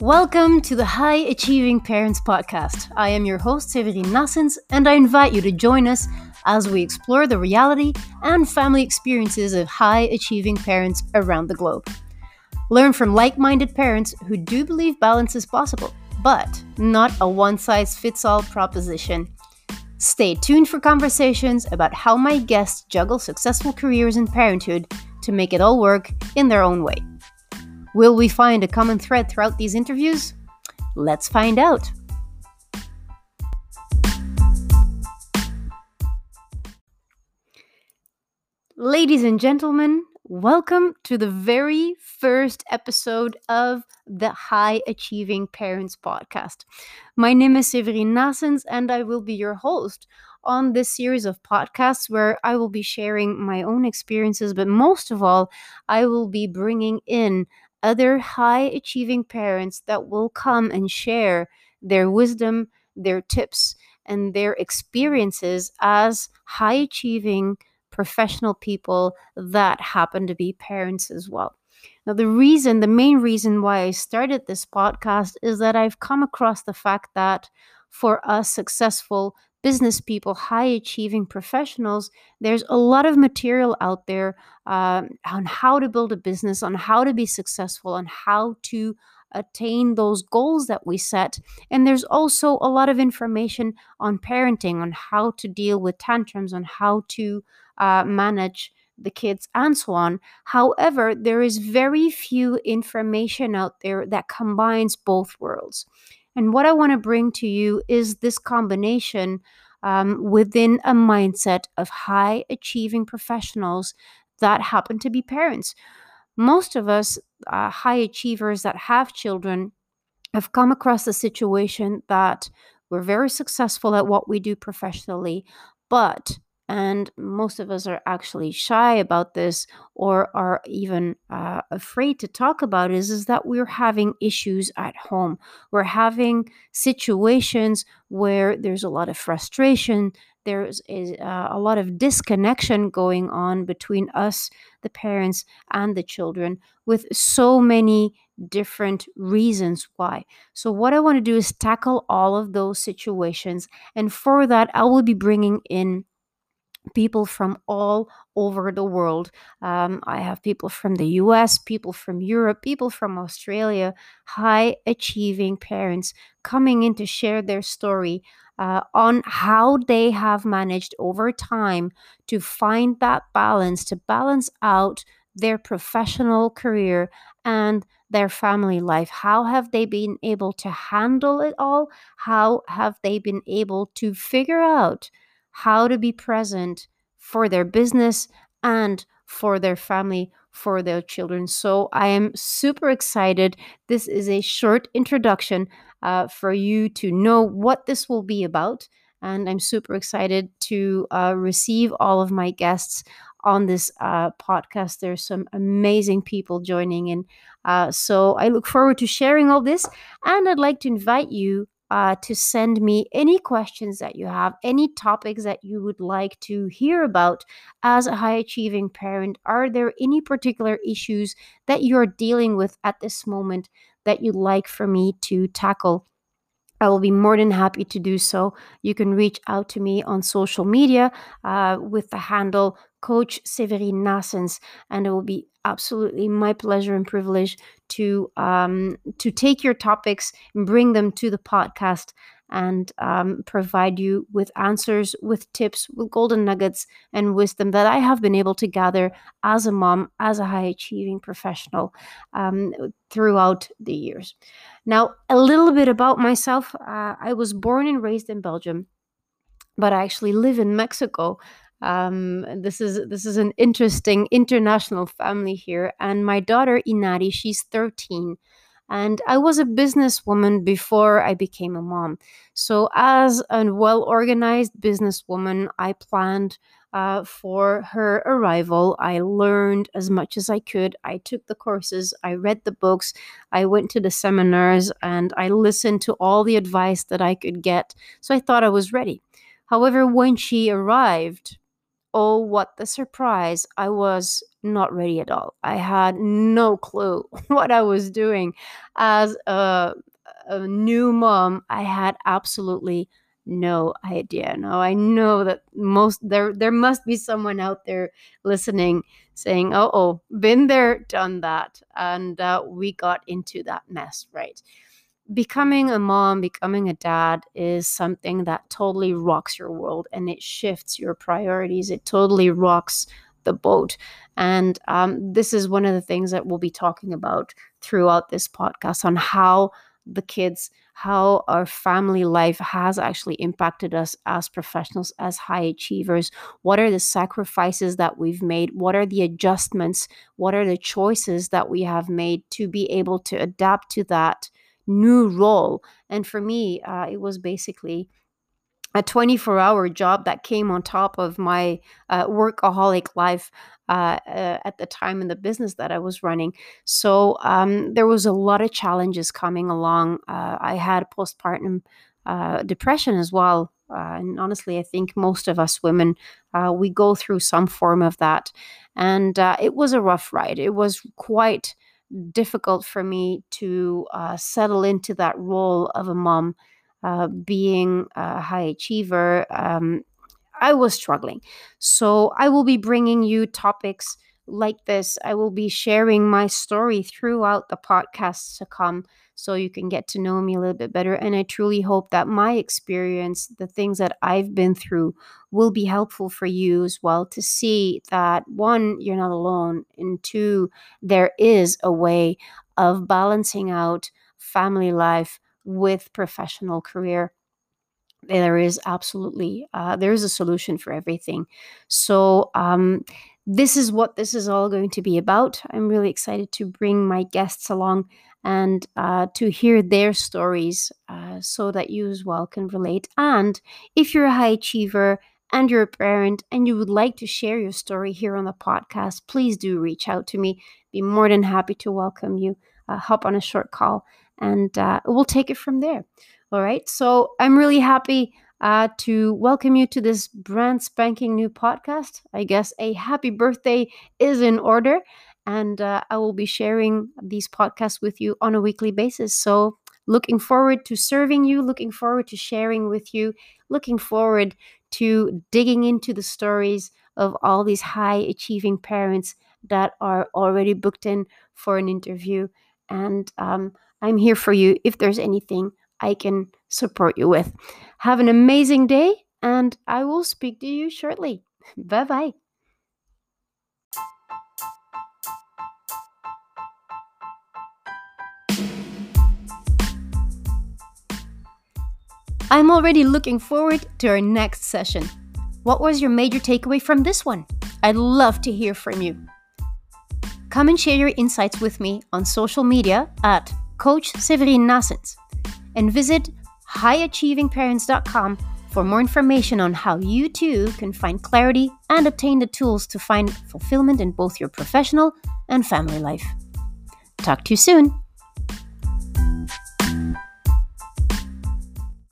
Welcome to the High Achieving Parents Podcast. I am your host, Severine Nassens, and I invite you to join us as we explore the reality and family experiences of high achieving parents around the globe. Learn from like minded parents who do believe balance is possible, but not a one size fits all proposition. Stay tuned for conversations about how my guests juggle successful careers in parenthood to make it all work in their own way. Will we find a common thread throughout these interviews? Let's find out. Ladies and gentlemen, welcome to the very first episode of the High Achieving Parents podcast. My name is Severine Nassens, and I will be your host on this series of podcasts where I will be sharing my own experiences, but most of all, I will be bringing in other high achieving parents that will come and share their wisdom, their tips, and their experiences as high achieving professional people that happen to be parents as well. Now, the reason, the main reason why I started this podcast is that I've come across the fact that for us successful business people, high achieving professionals, there's a lot of material out there uh, on how to build a business, on how to be successful, on how to attain those goals that we set. And there's also a lot of information on parenting, on how to deal with tantrums, on how to uh, manage the kids and so on. However, there is very few information out there that combines both worlds. And what I want to bring to you is this combination um, within a mindset of high achieving professionals that happen to be parents. Most of us, uh, high achievers that have children, have come across a situation that we're very successful at what we do professionally, but and most of us are actually shy about this or are even uh, afraid to talk about is, is that we're having issues at home we're having situations where there's a lot of frustration there's a, uh, a lot of disconnection going on between us the parents and the children with so many different reasons why. So, what I want to do is tackle all of those situations. And for that, I will be bringing in people from all over the world. Um, I have people from the US, people from Europe, people from Australia, high achieving parents coming in to share their story uh, on how they have managed over time to find that balance, to balance out their professional career and their family life. How have they been able to handle it all? How have they been able to figure out? How to be present for their business and for their family, for their children. So I am super excited. This is a short introduction uh, for you to know what this will be about. And I'm super excited to uh, receive all of my guests on this uh, podcast. There's some amazing people joining in. Uh, so I look forward to sharing all this. And I'd like to invite you uh, to send me any questions that you have, any topics that you would like to hear about as a high achieving parent. Are there any particular issues that you're dealing with at this moment that you'd like for me to tackle? I will be more than happy to do so. You can reach out to me on social media uh, with the handle Coach Severine Nassens, and it will be absolutely my pleasure and privilege to um, to take your topics and bring them to the podcast and um, provide you with answers, with tips, with golden nuggets and wisdom that I have been able to gather as a mom, as a high achieving professional um, throughout the years. Now, a little bit about myself uh, I was born and raised in Belgium, but I actually live in Mexico um, this is this is an interesting international family here. And my daughter inari she's 13 and i was a businesswoman before i became a mom. So as a well organized businesswoman i planned uh, for her arrival. I learned as much as i could. I took the courses. I read the books. I went to the seminars and i listened to all the advice that i could get. So i thought i was ready. However when she arrived oh, what the surprise! I was not ready at all. I had no clue what I was doing. As a, a new mom, I had absolutely no idea. No, I know that most there there must be someone out there listening saying, "Oh, oh, been there, done that," and uh, we got into that mess, right? Becoming a mom, becoming a dad is something that totally rocks your world and it shifts your priorities. It totally rocks the boat. And um, this is one of the things that we'll be talking about throughout this podcast on how the kids, how our family life has actually impacted us as professionals, as high achievers. What are the sacrifices that we've made? What are the adjustments? What are the choices that we have made to be able to adapt to that new role? And for me, uh, it was basically a 24 hour job that came on top of my uh, workaholic life uh, uh, at the time in the business that I was running. So um, there was a lot of challenges coming along. Uh, I had postpartum uh, depression as well. Uh, and honestly, I think most of us women, we go through some form of that. And it was a rough ride. It was quite difficult for me to settle into that role of a mom uh, being a high achiever, um, I was struggling. So I will be bringing you topics like this. I will be sharing my story throughout the podcasts to come so you can get to know me a little bit better. And I truly hope that my experience, the things that I've been through, will be helpful for you as well to see that one, you're not alone, and two, there is a way of balancing out family life with professional career there is absolutely uh, there is a solution for everything so um, this is what this is all going to be about i'm really excited to bring my guests along and uh, to hear their stories uh, so that you as well can relate and if you're a high achiever and you're a parent and you would like to share your story here on the podcast please do reach out to me be more than happy to welcome you uh, hop on a short call and uh, we'll take it from there. All right. So I'm really happy uh, to welcome you to this brand spanking new podcast. I guess a happy birthday is in order. And uh, I will be sharing these podcasts with you on a weekly basis. So, looking forward to serving you, looking forward to sharing with you, looking forward to digging into the stories of all these high achieving parents that are already booked in for an interview. And um, I'm here for you if there's anything I can support you with. Have an amazing day, and I will speak to you shortly. Bye bye. I'm already looking forward to our next session. What was your major takeaway from this one? I'd love to hear from you. Come and share your insights with me on social media at Coach Severine Nassens, and visit highachievingparents.com for more information on how you too can find clarity and obtain the tools to find fulfillment in both your professional and family life. Talk to you soon.